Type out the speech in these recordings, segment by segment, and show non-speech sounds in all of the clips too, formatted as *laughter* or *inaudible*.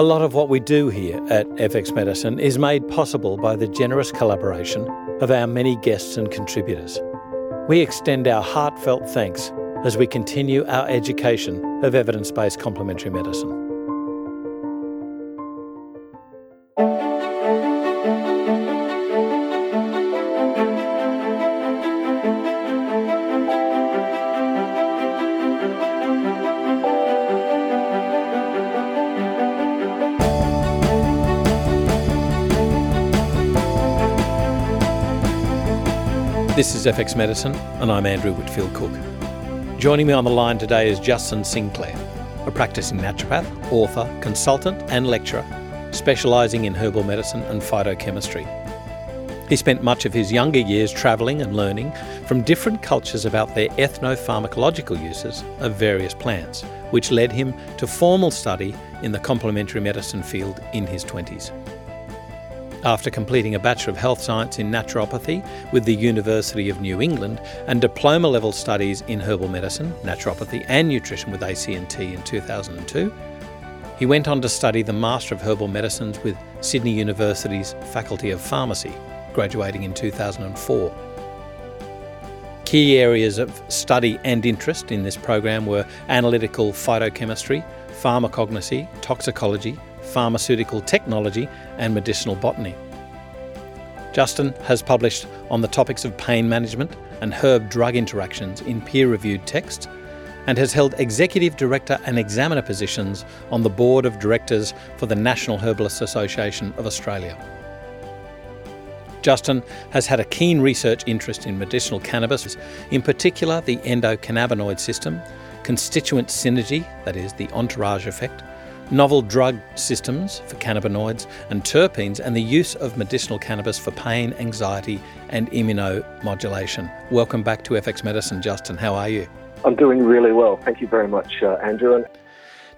A lot of what we do here at FX Medicine is made possible by the generous collaboration of our many guests and contributors. We extend our heartfelt thanks as we continue our education of evidence based complementary medicine. This is FX Medicine, and I'm Andrew Whitfield Cook. Joining me on the line today is Justin Sinclair, a practicing naturopath, author, consultant, and lecturer specialising in herbal medicine and phytochemistry. He spent much of his younger years travelling and learning from different cultures about their ethnopharmacological uses of various plants, which led him to formal study in the complementary medicine field in his 20s. After completing a Bachelor of Health Science in Naturopathy with the University of New England and diploma level studies in herbal medicine, naturopathy, and nutrition with ACNT in 2002, he went on to study the Master of Herbal Medicines with Sydney University's Faculty of Pharmacy, graduating in 2004. Key areas of study and interest in this program were analytical phytochemistry, pharmacognosy, toxicology, pharmaceutical technology, and medicinal botany. Justin has published on the topics of pain management and herb drug interactions in peer reviewed texts and has held executive director and examiner positions on the board of directors for the National Herbalists Association of Australia. Justin has had a keen research interest in medicinal cannabis, in particular the endocannabinoid system, constituent synergy, that is, the entourage effect, novel drug systems for cannabinoids and terpenes, and the use of medicinal cannabis for pain, anxiety, and immunomodulation. Welcome back to FX Medicine, Justin. How are you? I'm doing really well. Thank you very much, uh, Andrew.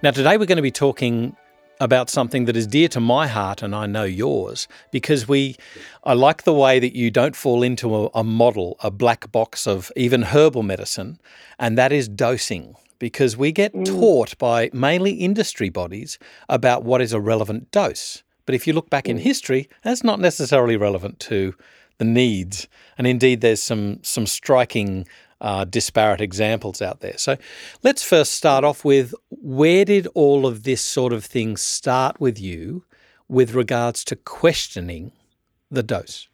Now, today we're going to be talking about something that is dear to my heart and I know yours because we I like the way that you don't fall into a, a model a black box of even herbal medicine and that is dosing because we get mm. taught by mainly industry bodies about what is a relevant dose. But if you look back mm. in history, that's not necessarily relevant to the needs. And indeed, there's some some striking uh, disparate examples out there. So let's first start off with where did all of this sort of thing start with you with regards to questioning the dose?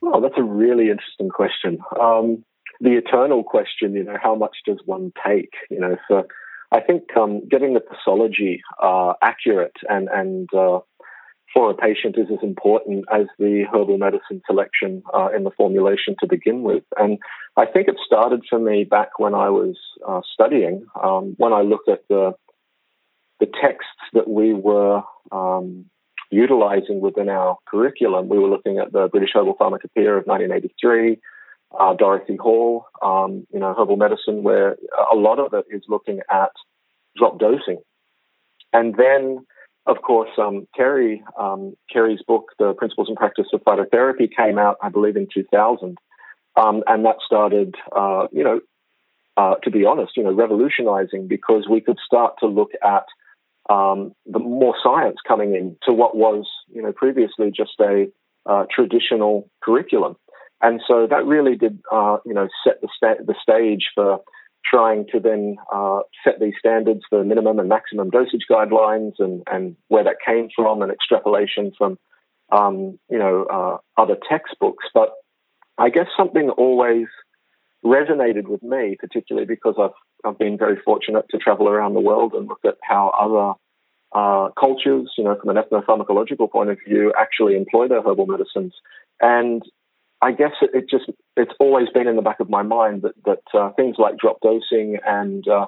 Well, that's a really interesting question. Um, the eternal question, you know, how much does one take? You know, so I think um, getting the pathology uh, accurate and and uh, for a patient is as important as the herbal medicine selection uh, in the formulation to begin with. And I think it started for me back when I was uh, studying. Um, when I looked at the the texts that we were um, utilizing within our curriculum, we were looking at the British Herbal Pharmacopoeia of 1983 uh, Dorothy Hall, um, you know, herbal medicine, where a lot of it is looking at drop dosing. And then, of course, um, Kerry, um, Kerry's book, The Principles and Practice of Phytotherapy, came out, I believe, in 2000. Um, and that started, uh, you know, uh, to be honest, you know, revolutionizing because we could start to look at um, the more science coming in to what was, you know, previously just a uh, traditional curriculum. And so that really did, uh, you know, set the, sta- the stage for trying to then uh, set these standards for minimum and maximum dosage guidelines and, and where that came from and extrapolation from, um, you know, uh, other textbooks. But I guess something always resonated with me, particularly because I've, I've been very fortunate to travel around the world and look at how other uh, cultures, you know, from an ethnopharmacological point of view, actually employ their herbal medicines. And I guess it, it, just it's always been in the back of my mind that that uh, things like drop dosing and uh,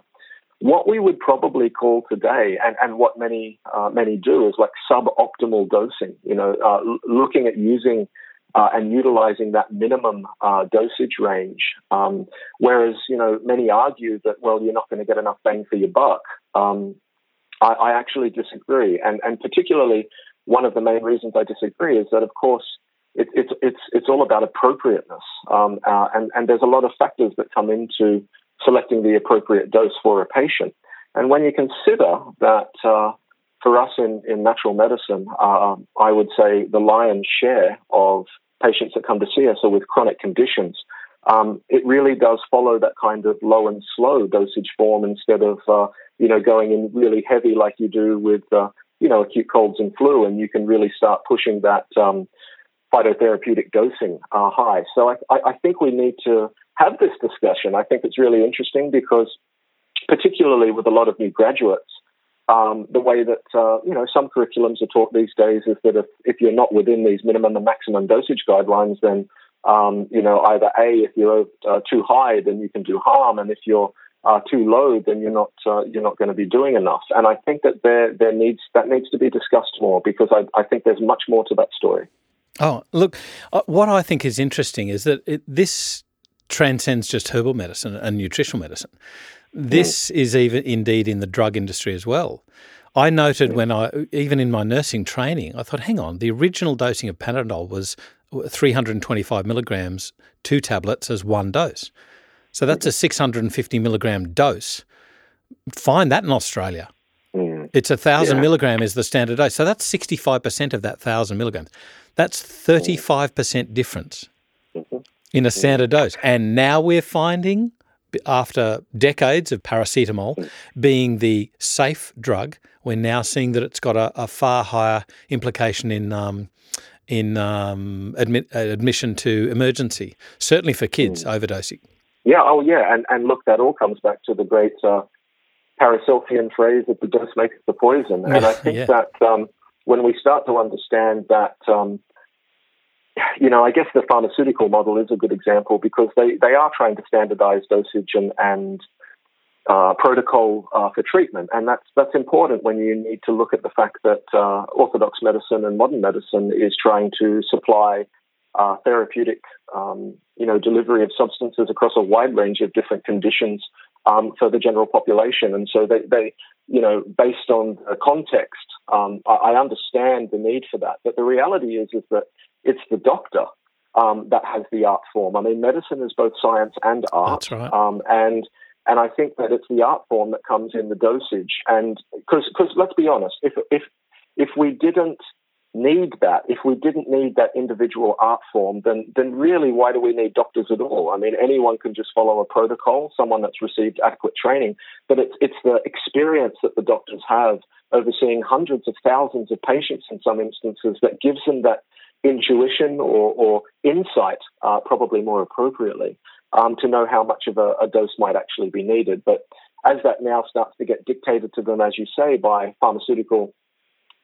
what we would probably call today, and, and what many uh, many do, is like suboptimal dosing. You know, uh, l- looking at using uh, and utilizing that minimum uh, dosage range. Um, whereas, you know, many argue that well, you're not going to get enough bang for your buck. Um, I, I actually disagree, and and particularly one of the main reasons I disagree is that, of course it, it's it's it's all about appropriateness, um, uh, and and there's a lot of factors that come into selecting the appropriate dose for a patient. And when you consider that uh, for us in, in natural medicine, uh, I would say the lion's share of patients that come to see us are with chronic conditions. Um, it really does follow that kind of low and slow dosage form instead of, uh, you know, going in really heavy like you do with, uh, you know, acute colds and flu, and you can really start pushing that um, phytotherapeutic dosing are high. So I, I, think we need to have this discussion. I think it's really interesting because, particularly with a lot of new graduates, um, the way that uh, you know some curriculums are taught these days is that if, if you're not within these minimum and maximum dosage guidelines, then um, you know either a if you're uh, too high, then you can do harm, and if you're uh, too low, then you're not uh, you're not going to be doing enough. And I think that there there needs that needs to be discussed more because I, I think there's much more to that story. Oh, look, uh, what I think is interesting is that it, this transcends just herbal medicine and nutritional medicine. This mm. is even indeed in the drug industry as well. I noted when I, even in my nursing training, I thought, hang on, the original dosing of Panadol was 325 milligrams, two tablets as one dose. So that's a 650 milligram dose. Find that in Australia. Mm. It's a thousand yeah. milligram is the standard dose. So that's 65% of that thousand milligrams. That's 35% difference mm-hmm. in a standard dose. And now we're finding, after decades of paracetamol mm. being the safe drug, we're now seeing that it's got a, a far higher implication in. Um, in um, admit, uh, admission to emergency, certainly for kids mm. overdosing. Yeah, oh yeah, and and look, that all comes back to the great uh, Paracelsian phrase that the dose makes the poison, and I *laughs* think yeah. that um, when we start to understand that um, you know, I guess the pharmaceutical model is a good example because they, they are trying to standardize dosage and, and uh, protocol uh, for treatment. And that's, that's important when you need to look at the fact that uh, orthodox medicine and modern medicine is trying to supply uh, therapeutic, um, you know, delivery of substances across a wide range of different conditions um, for the general population. And so they, they you know, based on the context, um, I, I understand the need for that. But the reality is, is that it's the doctor um, that has the art form. I mean, medicine is both science and art. That's right. Um, and and I think that it's the art form that comes in the dosage. And because because let's be honest, if if if we didn't need that, if we didn't need that individual art form, then then really why do we need doctors at all? I mean, anyone can just follow a protocol, someone that's received adequate training, but it's it's the experience that the doctors have overseeing hundreds of thousands of patients in some instances that gives them that intuition or, or insight, uh, probably more appropriately, um, to know how much of a, a, dose might actually be needed. But as that now starts to get dictated to them, as you say, by pharmaceutical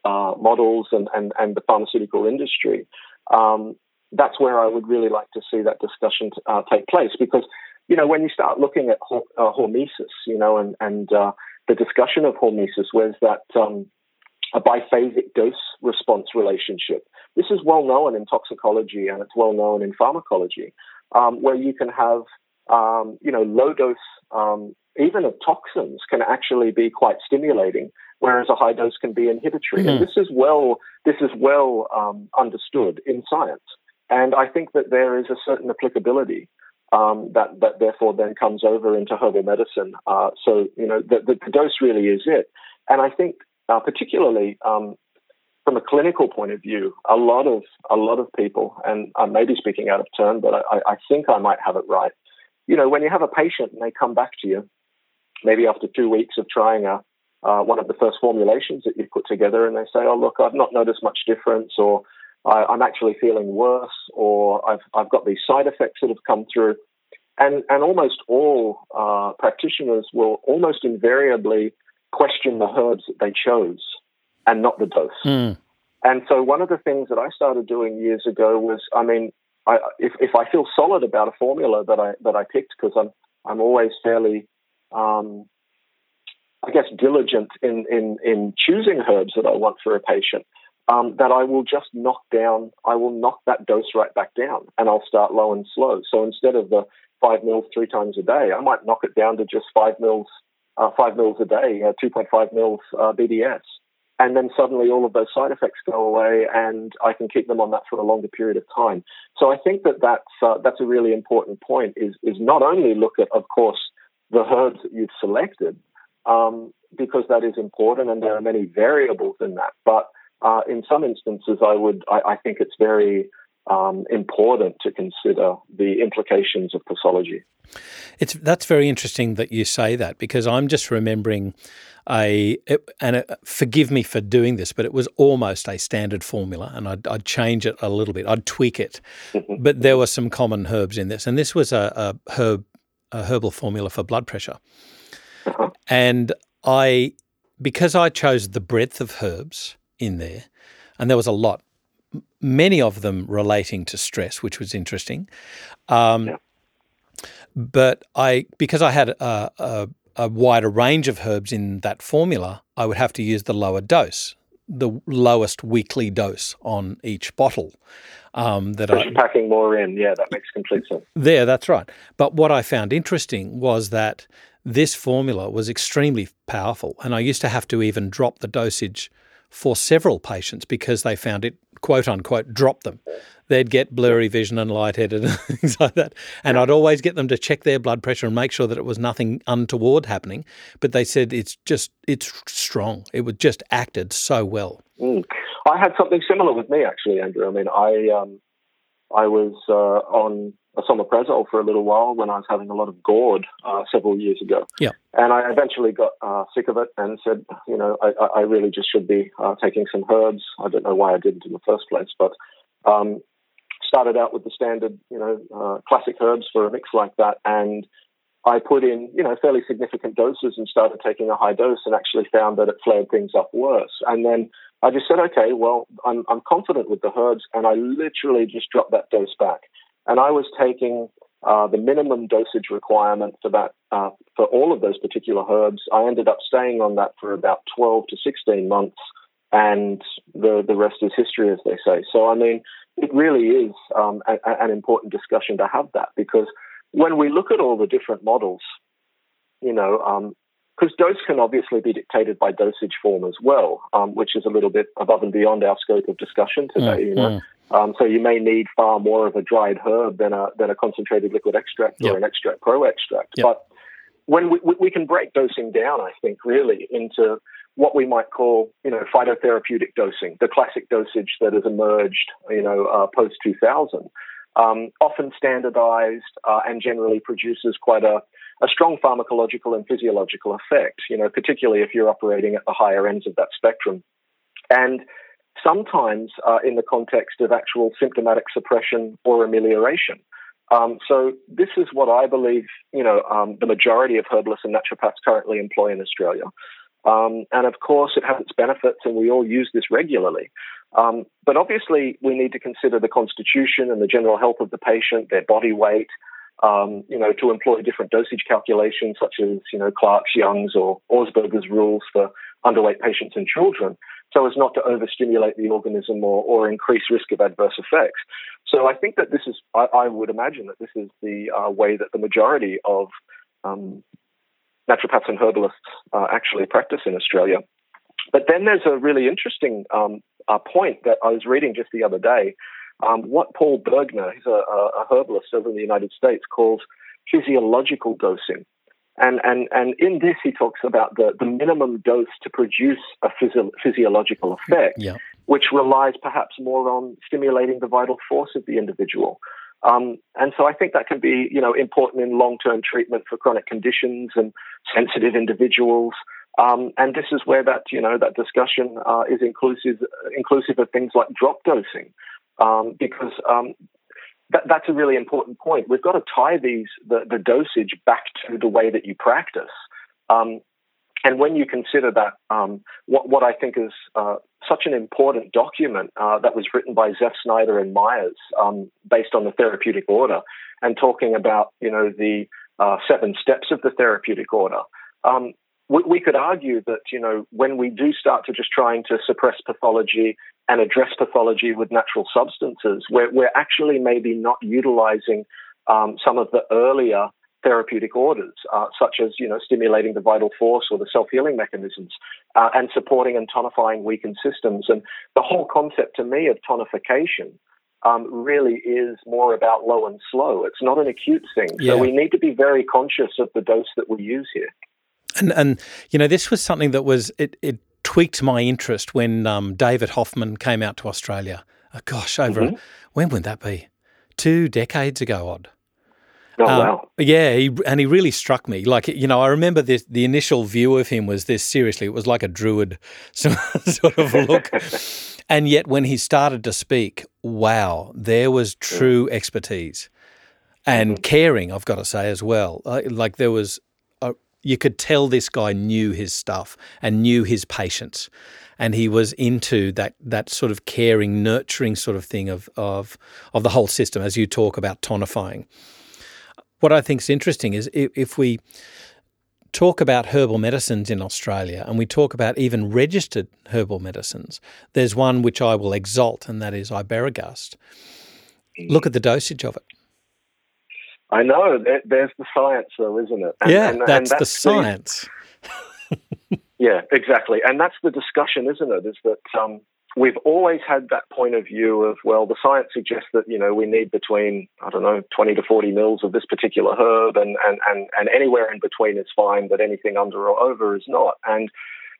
uh, models and, and, and the pharmaceutical industry, um, that's where I would really like to see that discussion uh, take place because, you know, when you start looking at uh, hormesis, you know, and, and uh, the discussion of hormesis, where's that um, a biphasic dose response relationship. This is well known in toxicology and it's well known in pharmacology, um, where you can have um, you know low dose um, even of toxins can actually be quite stimulating, whereas a high dose can be inhibitory. Mm-hmm. And this is well this is well um, understood in science, and I think that there is a certain applicability. Um, that that therefore then comes over into herbal medicine. Uh, so you know the, the, dose really is it, and I think uh, particularly um, from a clinical point of view, a lot of a lot of people, and I may be speaking out of turn, but I, I think I might have it right. You know, when you have a patient and they come back to you, maybe after two weeks of trying a uh, one of the first formulations that you put together, and they say, "Oh, look, I've not noticed much difference," or "I'm actually feeling worse," or "I've I've got these side effects that have come through," and and almost all uh, practitioners will almost invariably question the herbs that they chose and not the dose. Mm. And so one of the things that I started doing years ago was, I mean, I, if, if I feel solid about a formula that I that I picked, because I'm I'm always fairly, um, I guess, diligent in, in in choosing herbs that I want for a patient. Um, that I will just knock down, I will knock that dose right back down, and I'll start low and slow. So instead of the five mils three times a day, I might knock it down to just five mils uh, five mils a day, uh, 2.5 mils uh, BDS. And then suddenly all of those side effects go away, and I can keep them on that for a longer period of time. So I think that that's uh, that's a really important point. Is is not only look at, of course, the herbs that you've selected, um, because that is important, and there are many variables in that. But uh, in some instances, I would I, I think it's very um, important to consider the implications of pathology. It's that's very interesting that you say that because I'm just remembering a and a, forgive me for doing this, but it was almost a standard formula, and I'd, I'd change it a little bit, I'd tweak it, mm-hmm. but there were some common herbs in this, and this was a, a herb a herbal formula for blood pressure, uh-huh. and I because I chose the breadth of herbs in there, and there was a lot many of them relating to stress, which was interesting. Um, yeah. But I, because I had a, a, a, wider range of herbs in that formula, I would have to use the lower dose, the lowest weekly dose on each bottle. Um, that I packing more in, yeah, that makes complete sense. There, that's right. But what I found interesting was that this formula was extremely powerful, and I used to have to even drop the dosage for several patients because they found it quote unquote dropped them. They'd get blurry vision and lightheaded and *laughs* things like that. And I'd always get them to check their blood pressure and make sure that it was nothing untoward happening. But they said it's just it's strong. It was just acted so well. Mm. I had something similar with me actually, Andrew. I mean, I um, I was uh, on esomeprazole for a little while when I was having a lot of GORD uh, several years ago. Yeah. And I eventually got uh, sick of it and said, you know, I, I really just should be uh, taking some herbs. I don't know why I didn't in the first place, but um, started out with the standard, you know, uh, classic herbs for a mix like that. And I put in, you know, fairly significant doses and started taking a high dose and actually found that it flared things up worse. And then I just said, okay, well, I'm, I'm confident with the herbs. And I literally just dropped that dose back and I was taking uh, the minimum dosage requirement for that uh, for all of those particular herbs. I ended up staying on that for about 12 to 16 months, and the the rest is history, as they say. So, I mean, it really is um, a, an important discussion to have that because when we look at all the different models, you know, um, because dose can obviously be dictated by dosage form as well, um, which is a little bit above and beyond our scope of discussion today. Mm, you know, mm. um, so you may need far more of a dried herb than a than a concentrated liquid extract yep. or an extract pro extract. Yep. But when we, we can break dosing down, I think really into what we might call, you know, phytotherapeutic dosing, the classic dosage that has emerged, you know, uh, post 2000, um, often standardized uh, and generally produces quite a a strong pharmacological and physiological effect, you know, particularly if you're operating at the higher ends of that spectrum. And sometimes uh, in the context of actual symptomatic suppression or amelioration. Um, so this is what I believe, you know, um, the majority of herbalists and naturopaths currently employ in Australia. Um, and of course, it has its benefits, and we all use this regularly. Um, but obviously, we need to consider the constitution and the general health of the patient, their body weight, um, you know, to employ different dosage calculations such as, you know, Clark's, Young's or Augsberger's rules for underweight patients and children so as not to overstimulate the organism or, or increase risk of adverse effects. So I think that this is, I, I would imagine that this is the uh, way that the majority of um, naturopaths and herbalists uh, actually practice in Australia. But then there's a really interesting um, uh, point that I was reading just the other day um, what Paul Bergner, he's a, a, herbalist over in the United States, calls physiological dosing. And, and, and in this, he talks about the, the minimum dose to produce a physio- physiological effect, yeah. which relies perhaps more on stimulating the vital force of the individual. Um, and so I think that can be, you know, important in long-term treatment for chronic conditions and sensitive individuals. Um, and this is where that, you know, that discussion uh, is inclusive, inclusive of things like drop dosing, um, because um, that, that's a really important point. We've got to tie these the, the dosage back to the way that you practice. Um, and when you consider that, um, what, what, I think is uh, such an important document uh, that was written by Zeff Snider and Myers, um, based on the therapeutic order, and talking about you know the uh, seven steps of the therapeutic order. Um, we, we, could argue that you know when we do start to just trying to suppress pathology and address pathology with natural substances, we're, we're actually maybe not utilizing um, some of the earlier therapeutic orders, uh, such as you know stimulating the vital force or the self-healing mechanisms, uh, and supporting and tonifying weakened systems. And the whole concept to me of tonification um, really is more about low and slow. It's not an acute thing. Yeah. So we need to be very conscious of the dose that we use here. And and you know, this was something that was it, it tweaked my interest when um, David Hoffmann came out to Australia. Oh, gosh, over mm-hmm. when would that be? Two decades ago, odd. Oh uh, wow! Yeah, he, and he really struck me. Like you know, I remember this. The initial view of him was this. Seriously, it was like a druid *laughs* sort of look. *laughs* and yet, when he started to speak, wow, there was true expertise and mm-hmm. caring. I've got to say as well. like there was, a, you could tell this guy knew his stuff and knew his patients and he was into that that sort of caring, nurturing sort of thing of of of the whole system, as you talk about tonifying what I think is interesting is if, if we talk about herbal medicines in Australia and we talk about even registered herbal medicines, there's one which I will exalt, and that is Iberogast. Look at the dosage of it. I know. There's the science, though, isn't it? And, yeah, and, that's, and that's, the science. The, *laughs* yeah, exactly. And that's the discussion, isn't it? Is that um, we've always had that point of view of, well, the science suggests that, you know, we need between, I don't know, 20 to 40 mils of this particular herb and, and, and, and anywhere in between is fine, but anything under or over is not. And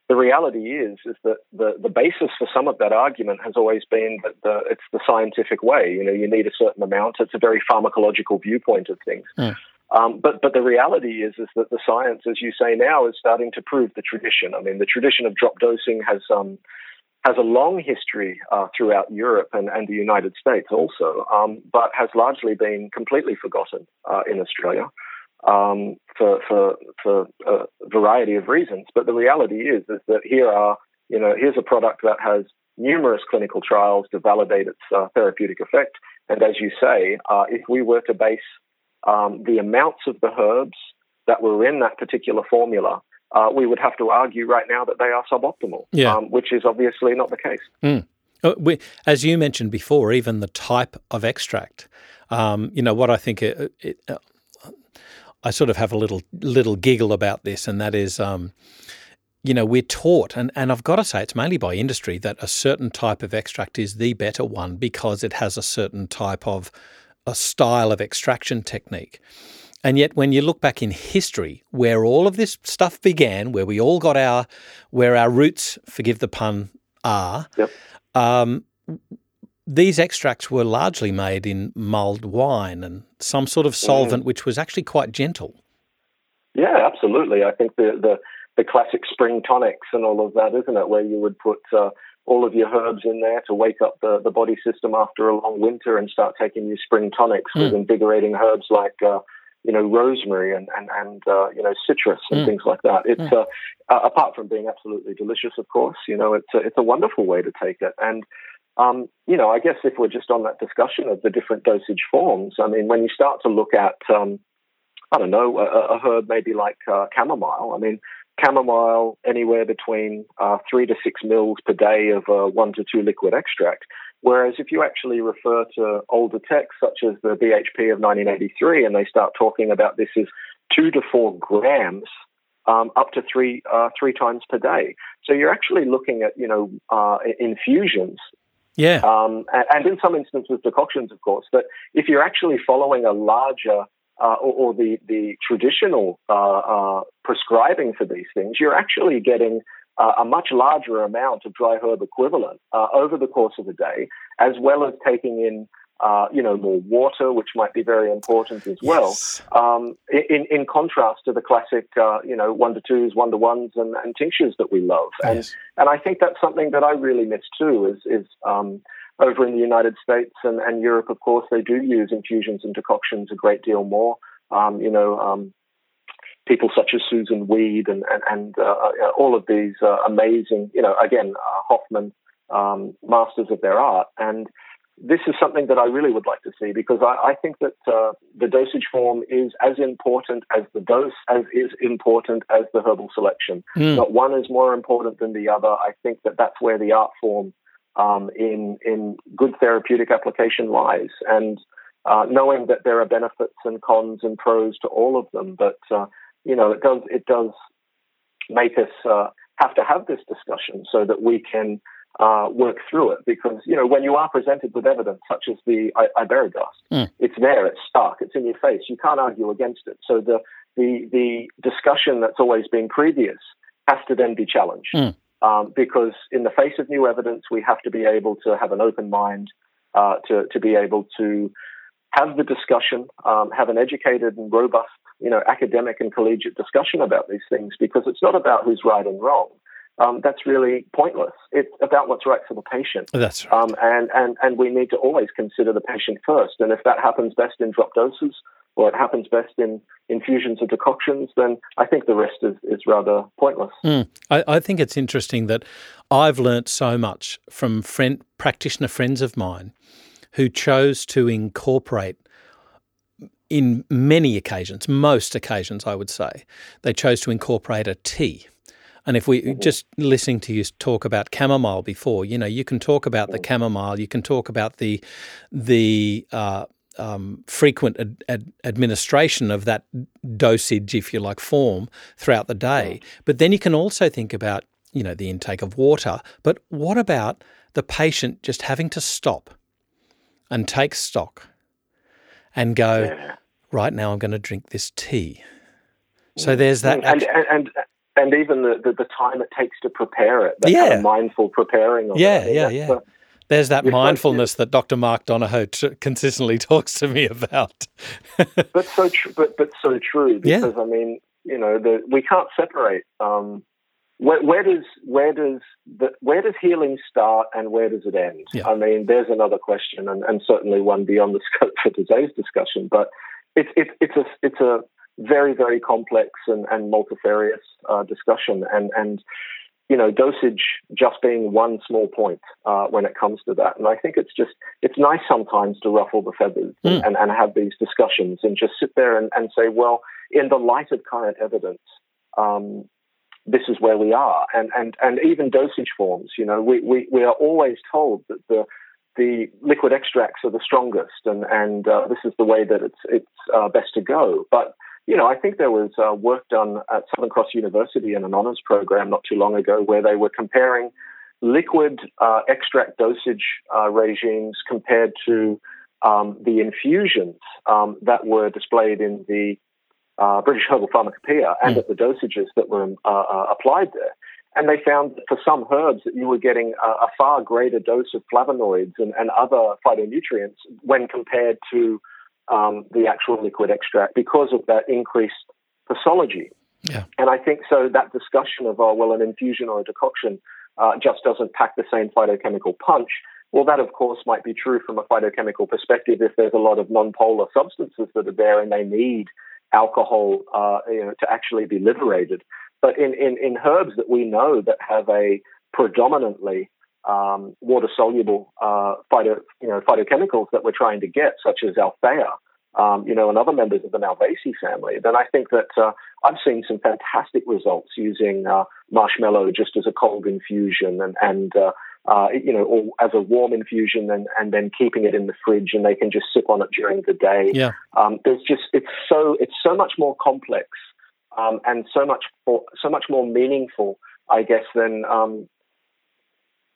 the reality is, is that the, the basis for some of that argument has always been that the, it's the scientific way. You know, you need a certain amount. It's a very pharmacological viewpoint of things. Mm. Um, but but the reality is is that the science, as you say now, is starting to prove the tradition. I mean, the tradition of drop dosing has um, has a long history uh, throughout Europe and, and, the United States also, um, but has largely been completely forgotten uh, in Australia um, for, for, for a variety of reasons. But the reality is, is that here are, you know, here's a product that has numerous clinical trials to validate its uh, therapeutic effect. And as you say, uh, if we were to base um, the amounts of the herbs that were in that particular formula uh, we would have to argue right now that they are suboptimal, yeah. um, which is obviously not the case. Mm. We, as you mentioned before, even the type of extract. Um, you know what I think. It, it, uh, I sort of have a little little giggle about this, and that is, um, you know, we're taught, and, and I've got to say, it's mainly by industry that a certain type of extract is the better one because it has a certain type of a style of extraction technique. And yet, when you look back in history, where all of this stuff began, where we all got our, where our roots, forgive the pun, are, yep. um, these extracts were largely made in mulled wine and some sort of solvent, mm. which was actually quite gentle. Yeah, absolutely. I think the, the, the classic spring tonics and all of that, isn't it? Where you would put uh, all of your herbs in there to wake up the, the body system after a long winter and start taking your spring tonics mm. with invigorating herbs like uh, you know, rosemary and and, and uh, you know, citrus and mm. things like that. It's mm. uh, apart from being absolutely delicious, of course. You know, it's a, it's a wonderful way to take it. And um, you know, I guess if we're just on that discussion of the different dosage forms, I mean, when you start to look at, um, I don't know, a, a herb maybe like uh, chamomile. I mean, chamomile anywhere between uh, three to six mils per day of uh, one to two liquid extract. Whereas if you actually refer to older texts such as the BHP of 1983, and they start talking about this as two to four grams um, up to three uh, three times per day. So you're actually looking at you know uh, infusions. Yeah. Um, and, and, in some instances, decoctions, of course. But if you're actually following a larger uh, or, or, the the traditional uh, uh, prescribing for these things, you're actually getting uh, a much larger amount of dry herb equivalent uh, over the course of the day, as well as taking in, uh, you know, more water, which might be very important as well. Yes. Um, in in contrast to the classic, uh, you know, one to twos, one to ones, and, and tinctures that we love, and yes. and I think that's something that I really miss too. Is is um, over in the United States and, and Europe, of course, they do use infusions and decoctions a great deal more. Um, you know, um, people such as Susun Weed and and, and uh, uh, all of these uh, amazing, you know, again uh, Hoffmann um, masters of their art, and this is something that I really would like to see because I, I think that uh, the dosage form is as important as the dose, as is important as the herbal selection. Mm. Not one is more important than the other. I think that that's where the art form um, in in good therapeutic application lies, and uh, knowing that there are benefits and cons and pros to all of them, but uh, you know, it does it does make us uh, have to have this discussion so that we can uh, work through it. Because you know, when you are presented with evidence such as the I- Iberogast, mm. it's there, it's stark, it's in your face. You can't argue against it. So the the the discussion that's always been previous has to then be challenged. Mm. Um, because in the face of new evidence, we have to be able to have an open mind, uh, to to be able to have the discussion, um, have an educated and robust, you know, academic and collegiate discussion about these things. Because it's not about who's right and wrong. Um, that's really pointless. It's about what's right for the patient. That's right. Um, and, and, and we need to always consider the patient first. And if that happens best in drop doses, or it happens best in infusions or decoctions, then I think the rest is, is rather pointless. Mm. I, I, think it's interesting that I've learnt so much from friend, practitioner friends of mine who chose to incorporate in many occasions, most occasions, I would say, they chose to incorporate a tea. And if we mm-hmm. just listening to you talk about chamomile before, you know, you can talk about the mm. chamomile, you can talk about the the uh, um, frequent ad- ad- administration of that dosage, if you like, form throughout the day. But then you can also think about, you know, the intake of water. But what about the patient just having to stop and take stock and go, yeah. right now I'm going to drink this tea. So mm. there's that. And, and, and, and even the, the, the, time it takes to prepare it, that yeah. kind of mindful preparing. Of yeah, it. yeah, yeah. The, there's that mindfulness that Dr. Mark Donohoe t- consistently *laughs* talks to me about. *laughs* but so tr- but but so true because yeah. I mean, you know, the, we can't separate. Um, where, where, does where does the, where does healing start and where does it end? Yeah. I mean, there's another question, and, and certainly one beyond the *laughs* scope for today's discussion. But it's it's it's a it's a very very complex and, and multifarious uh, discussion, and and you know, dosage just being one small point uh, when it comes to that. And I think it's just, it's nice sometimes to ruffle the feathers mm. and, and, have these discussions and just sit there and, and, say, well, in the light of current evidence, um, this is where we are. And, and, and even dosage forms, you know, we, we, we are always told that the, the liquid extracts are the strongest and, and uh, this is the way that it's, it's uh, best to go. But you know, I think there was uh, work done at Southern Cross University in an honours program not too long ago where they were comparing liquid uh, extract dosage uh, regimes compared to um, the infusions um, that were displayed in the uh, British Herbal Pharmacopoeia and mm. at the dosages that were uh, uh, applied there. And they found for some herbs that you were getting a, a far greater dose of flavonoids and, and other phytonutrients when compared to um, the actual liquid extract because of that increased posology. Yeah. And I think so that discussion of, oh, well, an infusion or a decoction uh, just doesn't pack the same phytochemical punch. Well, that of course might be true from a phytochemical perspective if there's a lot of non-polar substances that are there and they need alcohol uh, you know, to actually be liberated. But in, in, in herbs that we know that have a predominantly um, water soluble uh, phyto, you know, phytochemicals that we're trying to get, such as Althaea, um, you know, and other members of the Malvaceae family, then I think that uh, I've seen some fantastic results using uh, marshmallow just as a cold infusion and, and uh, uh, you know, or as a warm infusion and, and then keeping it in the fridge and they can just sip on it during the day. Yeah. Um, there's just, it's so, it's so much more complex um, and so much, more, so much more meaningful, I guess, than, um,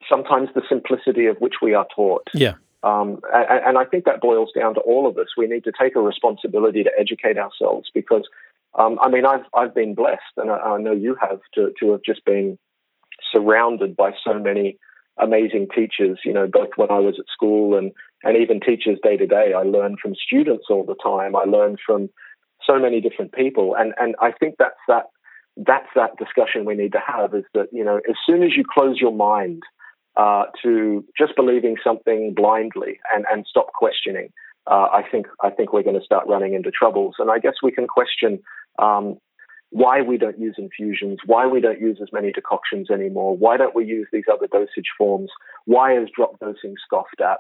sometimes the simplicity of which we are taught. Yeah. Um, and, and, I think that boils down to all of us. We need to take a responsibility to educate ourselves because, um, I mean, I've I've been blessed, and I, I, know you have to to have just been surrounded by so many amazing teachers. You know, both when I was at school and and even teachers day to day. I learn from students all the time. I learn from so many different people, and and I think that's that that's that discussion we need to have. Is that you know, as soon as you close your mind uh, to just believing something blindly and, and stop questioning, uh, I think I think we're going to start running into troubles. And I guess we can question um, why we don't use infusions, why we don't use as many decoctions anymore, why don't we use these other dosage forms, why is drop dosing scoffed at?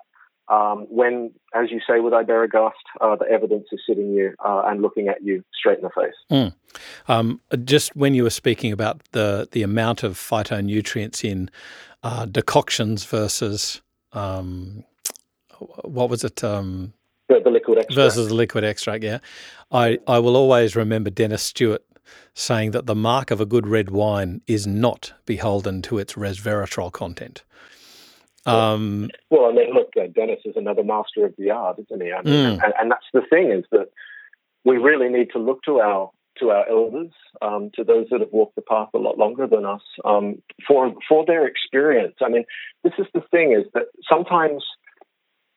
Um, when, as you say with Iberogast, uh, the evidence is sitting you uh, and looking at you straight in the face. Mm. Um, just when you were speaking about the the amount of phytonutrients in uh, decoctions versus um, what was it? Um, the, the, liquid extract. Versus the liquid extract, yeah. I, I will always remember Dennis Stewart saying that the mark of a good red wine is not beholden to its resveratrol content. Um, well, I mean, look, uh, Dennis is another master of the art, isn't he? I mean, mm. and, and, that's the thing is that we really need to look to our to our elders, um, to those that have walked the path a lot longer than us, um, for for their experience. I mean, this is the thing: is that sometimes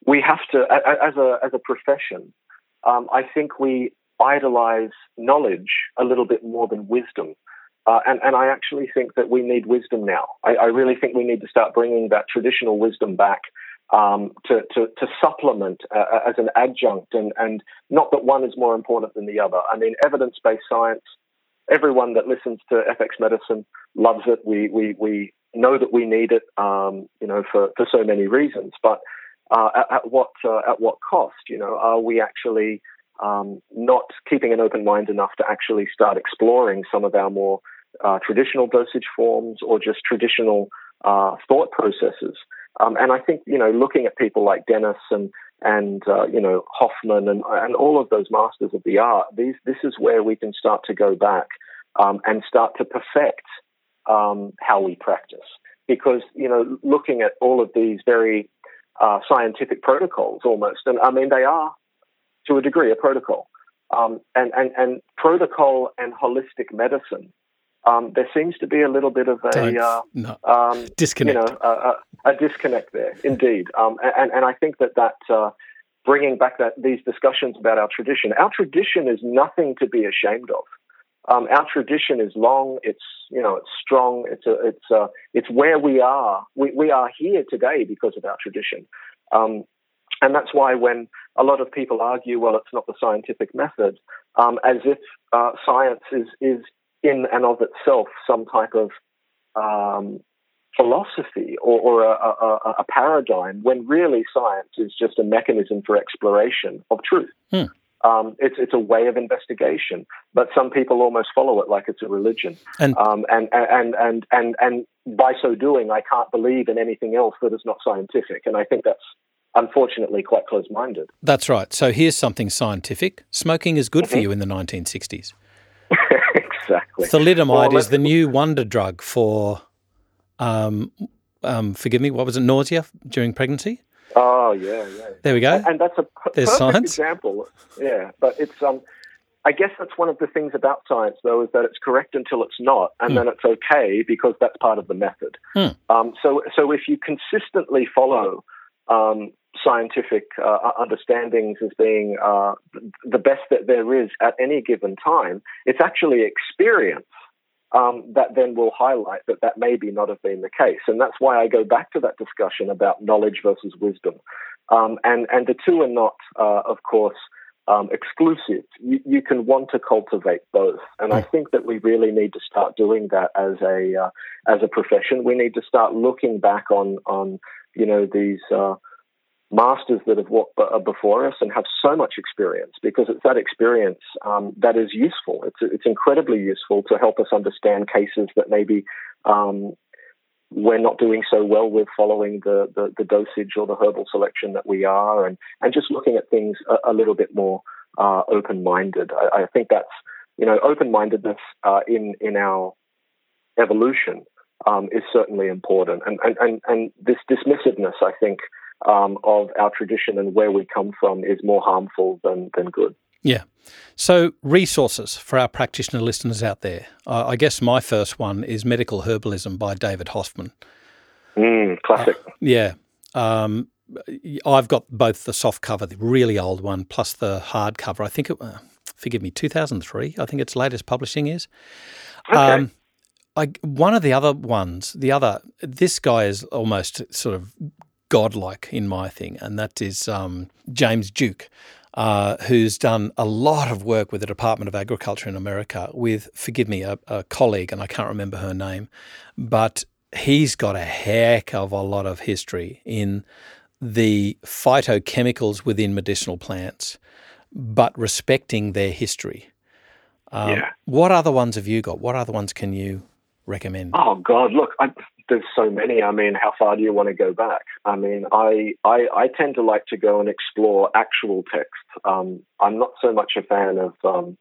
we have to, as a as a profession, um, I think we idolize knowledge a little bit more than wisdom. Uh, and, and I actually think that we need wisdom now. I, I really think we need to start bringing that traditional wisdom back um, to, to, to, supplement uh, uh, as an adjunct, and, and not that one is more important than the other. I mean, evidence based science, everyone that listens to FX medicine loves it. We, we, we know that we need it, um, you know, for, for so many reasons. But uh, at, at, what, uh, at what cost? You know, are we actually um, not keeping an open mind enough to actually start exploring some of our more uh, traditional dosage forms or just traditional uh, thought processes? Um, and I think you know, looking at people like Dennis and and uh, you know Hoffmann and and all of those masters of the art, these this is where we can start to go back um, and start to perfect um, how we practice. Because you know, looking at all of these very uh, scientific protocols, almost, and I mean they are to a degree a protocol, um, and and and protocol and holistic medicine um, there seems to be a little bit of a uh, no. um, disconnect. You know, a, a, disconnect there, indeed. Um, and and I think that that uh, bringing back that these discussions about our tradition, our tradition is nothing to be ashamed of. Um, our tradition is long. It's you know it's strong. It's a, it's a, it's where we are. We we are here today because of our tradition. Um, and that's why when a lot of people argue, well, it's not the scientific method, um, as if uh, science is is in and of itself some type of um, philosophy or, or a, a, a, paradigm when really science is just a mechanism for exploration of truth. Hmm. Um, it's it's a way of investigation, but some people almost follow it like it's a religion. And, um, and, and and and and by so doing, I can't believe in anything else that is not scientific. And I think that's unfortunately quite close-minded. That's right. So here's something scientific: smoking is good mm-hmm. for you in the 1960s. *laughs* exactly. Thalidomide well, is the new wonder drug for, um, um, forgive me, what was it, nausea during pregnancy? Oh yeah, yeah. There we go. And, that's a There's perfect science. example. Yeah, but it's um, I guess that's one of the things about science, though, is that it's correct until it's not, and hmm. then it's okay because that's part of the method. Hmm. Um, so, so if you consistently follow um, scientific uh, understandings as being uh, the best that there is at any given time. It's actually experience um, that then will highlight that that maybe not have been the case. And that's why I go back to that discussion about knowledge versus wisdom. Um, and, and the two are not, uh, of course, um, exclusive. You, you, can want to cultivate both, and I hmm. think that we really need to start doing that as a uh, as a profession. We need to start looking back on on you know these uh, masters that have walked before us and have so much experience because it's that experience um, that is useful. It's, it's incredibly useful to help us understand cases that maybe um, we're not doing so well with following the, the, the, dosage or the herbal selection that we are, and, and just looking at things a, a little bit more uh, open minded. I, I, think that's, you know, open mindedness uh, in, in our evolution um, is certainly important. And, and, and, and this dismissiveness, I think, um, of our tradition and where we come from is more harmful than, than good. Yeah. So, resources for our practitioner listeners out there. Uh, I guess my first one is Medical Herbalism by David Hoffmann. Mm, classic. Uh, yeah. Um, I've got both the soft cover, the really old one, plus the hard cover. I think it, uh, forgive me, 2003, I think its latest publishing is. Okay. Um, I, one of the other ones, the other, this guy is almost sort of godlike in my thing, and that is um, James Duke. Uh, who's done a lot of work with the Department of Agriculture in America with, forgive me, a, a, colleague, and I can't remember her name, but he's got a heck of a lot of history in the phytochemicals within medicinal plants, but respecting their history. Um, yeah. What other ones have you got? What other ones can you recommend? Oh God, look, I, there's so many. I mean, how far do you want to go back? I mean, I I, I tend to like to go and explore actual text. Um, I'm not so much a fan of um,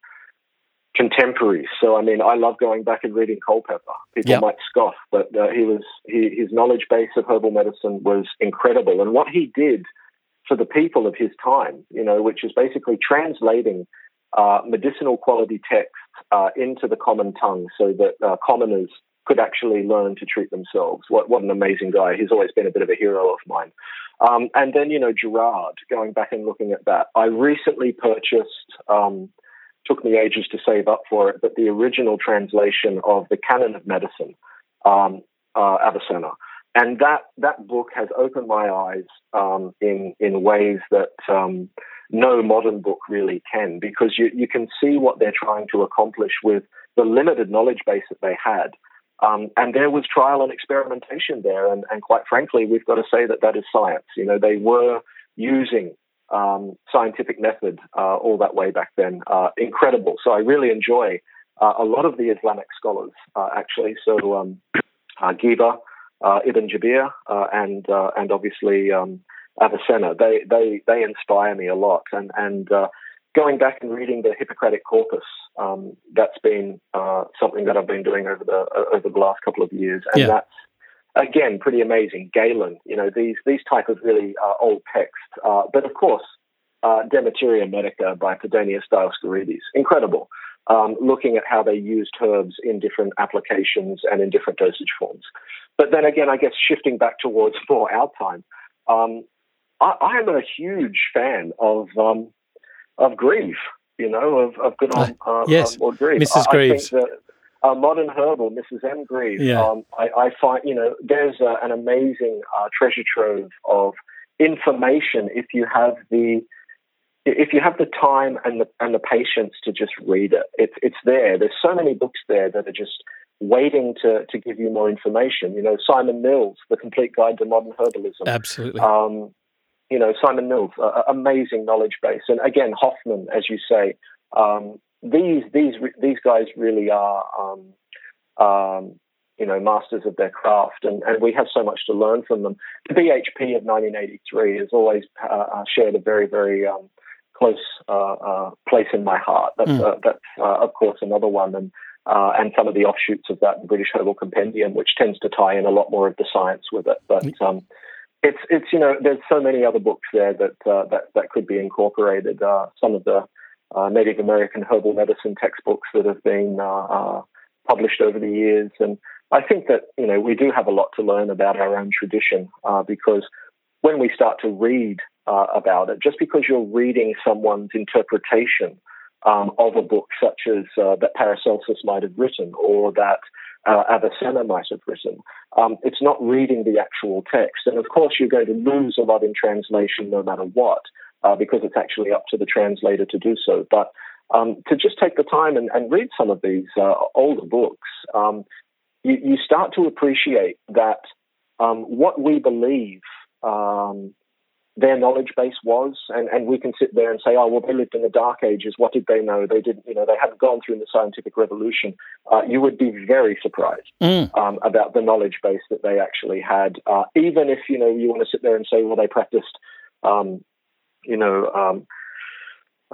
contemporaries. So I mean, I love going back and reading Culpeper. People yep. might scoff, but uh, he was he, his knowledge base of herbal medicine was incredible, and what he did for the people of his time, you know, which is basically translating uh, medicinal quality texts uh, into the common tongue so that uh, commoners could actually learn to treat themselves. What, what an amazing guy. He's always been a bit of a hero of mine. Um, and then, you know, Gerard, going back and looking at that. I recently purchased, um, took me ages to save up for it, but the original translation of the Canon of Medicine, um, uh, Avicenna. And that, that book has opened my eyes um, in, in ways that um, no modern book really can, because you, you can see what they're trying to accomplish with the limited knowledge base that they had. Um, and there was trial and experimentation there. And, and, quite frankly, we've got to say that that is science. You know, they were using um, scientific method uh, all that way back then. Uh, incredible. So I really enjoy uh, a lot of the Islamic scholars, uh, actually. So um, uh, Ghiba, uh, Ibn Jabir, and and obviously um, Avicenna. They they they inspire me a lot. And and going back and reading the Hippocratic Corpus, um, that's been uh, something that I've been doing over the uh, over the last couple of years, and yeah. that's again pretty amazing. Galen, you know these these type of really uh, old texts, uh, but of course, uh, De Materia Medica by Pedanius Dioscorides, incredible. Um, looking at how they used herbs in different applications and in different dosage forms. But then again, I guess shifting back towards *laughs* more our time, um, I, am a huge fan of um, of grief, you know, of, of good old, uh, yes, um, Grieve. Mrs. I, Greaves. I uh, modern herbal, Mrs. M. Grieve. Yeah. Um, I, I, find, you know, there's uh, an amazing uh, treasure trove of information if you have the if you have the time and the and the patience to just read it. It's it's there. There's so many books there that are just waiting to to give you more information. You know, Simon Mills, The Complete Guide to Modern Herbalism. Absolutely. Um, you know, Simon Mills, uh, amazing knowledge base, and again Hoffmann, as you say, um, these these these guys really are, um, um, you know, masters of their craft, and, and we have so much to learn from them. The BHP of 1983 has always uh, uh, shared a very very um, close uh, uh, place in my heart. That's mm. that's of course another one, and. Uh, and some of the offshoots of that British Herbal Compendium, which tends to tie in a lot more of the science with it. But um, it's it's you know there's so many other books there that uh, that that could be incorporated. Uh, some of the uh, Native American herbal medicine textbooks that have been uh, uh, published over the years, and I think that you know we do have a lot to learn about our own tradition uh, because when we start to read about it, just because you're reading someone's interpretation um, of a book such as that Paracelsus might have written or that uh, Avicenna might have written. Um, it's not reading the actual text. And of course, you're going to lose a lot in translation no matter what, uh, because it's actually up to the translator to do so. But um, to just take the time and, and read some of these uh, older books, um, you, you, start to appreciate that um, what we believe um, their knowledge base was, and, and we can sit there and say, oh, well, they lived in the dark ages. What did they know? They didn't, you know, they hadn't gone through the scientific revolution. Uh, you would be very surprised mm. um, about the knowledge base that they actually had. Uh, even if, you know, you want to sit there and say, well, they practiced, um, you know, um,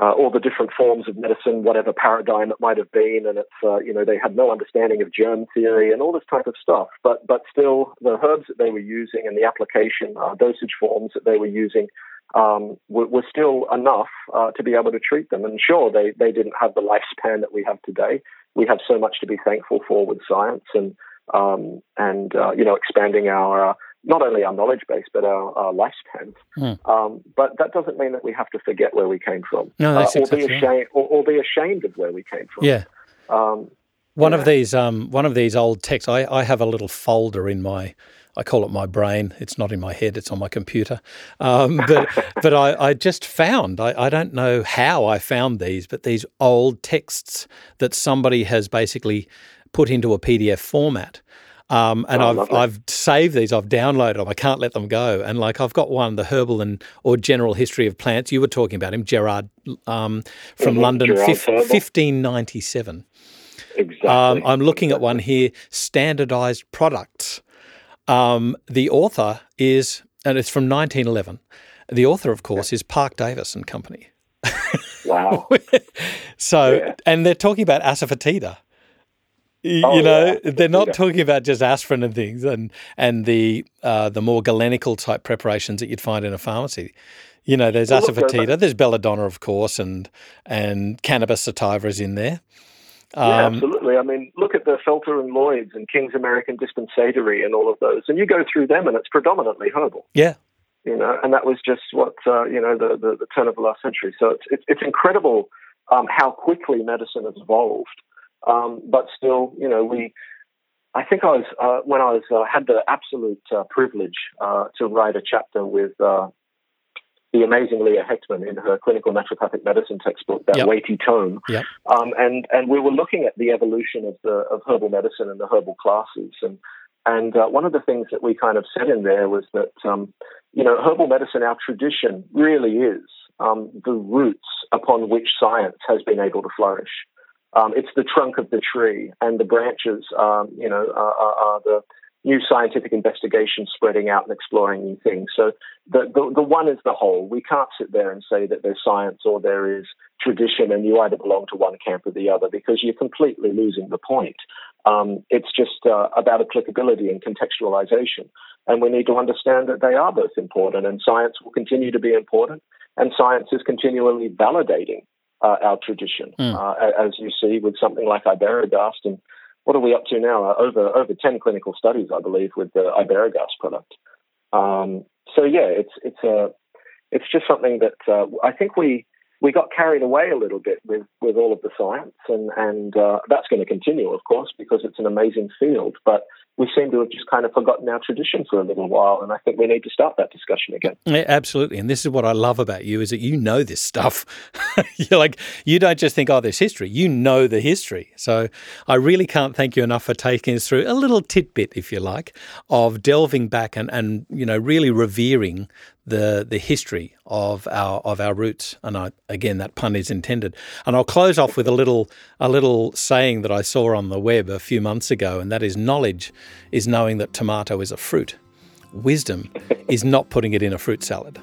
uh, all the different forms of medicine, whatever paradigm it might have been, and it's uh, you know they had no understanding of germ theory and all this type of stuff. But but still, the herbs that they were using and the application uh, dosage forms that they were using um, were, were, still enough uh, to be able to treat them. And sure, they they didn't have the lifespan that we have today. We have so much to be thankful for with science and um, and uh, you know expanding our uh, not only our knowledge base but our, our lifespans. Mm. Um, but that doesn't mean that we have to forget where we came from, no, that's uh, or exactly be ashamed, or, or, be ashamed of where we came from. Yeah. Um, one of these, um, one of these old texts. I, I have a little folder in my. I call it my brain. It's not in my head. It's on my computer. Um, *laughs* but but I, I, just found. I, I don't know how I found these, but these old texts that somebody has basically put into a PDF format. Um, and oh, I've I've saved these. I've downloaded them. I can't let them go. And like I've got one, the herbal and or general history of plants. You were talking about him, Gerard um, from mm-hmm. London, fifteen ninety seven. Exactly. Um, I'm looking at one here, standardized products. Um, the author is, and it's from 1911. The author, of course, is Parke Davis and Company. Wow. *laughs* so, yeah. and they're talking about asafoetida. Oh, you know, yeah. they're not talking about just aspirin and things, and and the uh, the more galenical type preparations that you'd find in a pharmacy. You know, there's well, asafoetida, there's belladonna, of course, and and cannabis sativa is in there. Um, yeah, absolutely. I mean, look at the Felter and Lloyd's and King's American Dispensatory and all of those, and you go through them, and it's predominantly herbal. Yeah. You know, and that was just what uh, you know the, the, the turn of the last century. So it's it's, it's incredible um, how quickly medicine has evolved. Um, but still, you know, we. I think I was uh, when I was uh, had the absolute uh, privilege uh, to write a chapter with uh, the amazing Leah Hechtman in her clinical naturopathic medicine textbook, that yep. weighty tome. Yep. Um, and and we were looking at the evolution of the of herbal medicine and the herbal classes. And and uh, one of the things that we kind of said in there was that um, you know herbal medicine, our tradition, really is um, the roots upon which science has been able to flourish. Um, it's the trunk of the tree, and the branches, um, you know, are, are, the new scientific investigation spreading out and exploring new things. So the, the, the one is the whole. We can't sit there and say that there's science or there is tradition and you either belong to one camp or the other because you're completely losing the point. Um, it's just uh, about applicability and contextualization. And we need to understand that they are both important and science will continue to be important and science is continually validating uh, our tradition, mm. uh, as you see with something like Iberogast and what are we up to now? Uh, over over ten clinical studies, I believe, with the Iberogast product. Um, so yeah, it's it's a it's just something that uh, I think we we got carried away a little bit with, with all of the science, and and uh, that's going to continue, of course, because it's an amazing field. But we seem to have just kind of forgotten our tradition for a little while, and I think we need to start that discussion again. Yeah, absolutely, and this is what I love about you is that you know this stuff. *laughs* You're like you don't just think, oh, there's history. You know the history. So I really can't thank you enough for taking us through a little tidbit, if you like, of delving back and and you know really revering the the history of our of our roots. And I, again, that pun is intended. And I'll close off with a little a little saying that I saw on the web a few months ago, and that is knowledge is knowing that tomato is a fruit. Wisdom is not putting it in a fruit salad.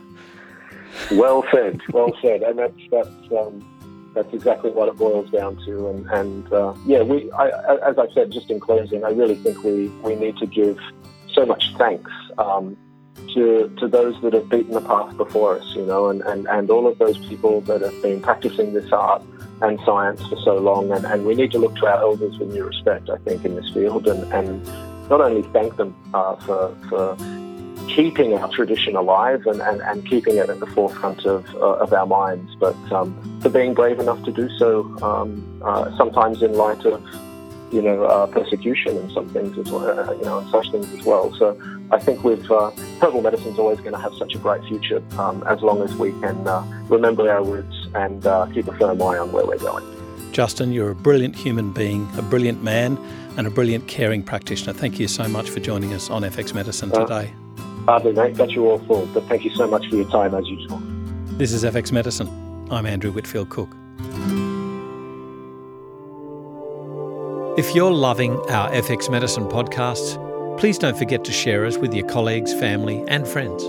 Well said, well said, and that's that's um, that's exactly what it boils down to. And, and uh, yeah, we, I, as I said, just in closing, I really think we we need to give so much thanks um, to, to those that have beaten the path before us, you know, and, and, and all of those people that have been practicing this art and science for so long. And, and we need to look to our elders with new respect, I think, in this field, and, and not only thank them uh, for, for keeping our tradition alive and, and, and keeping it at the forefront of, uh, of our minds, but um, for being brave enough to do so, um, uh, sometimes in light of you know, uh, persecution and some things as well, uh, you know, and such things as well. So I think with uh, herbal medicine is always going to have such a bright future um, as long as we can uh, remember our roots and uh, keep a firm eye on where we're going. Justin, you're a brilliant human being, a brilliant man, and a brilliant caring practitioner. Thank you so much for joining us on FX Medicine uh, today. Hardly, mate. Got you all full, but thank you so much for your time as usual. This is FX Medicine. I'm Andrew Whitfield Cook. If you're loving our FX Medicine podcasts, please don't forget to share us with your colleagues, family, and friends.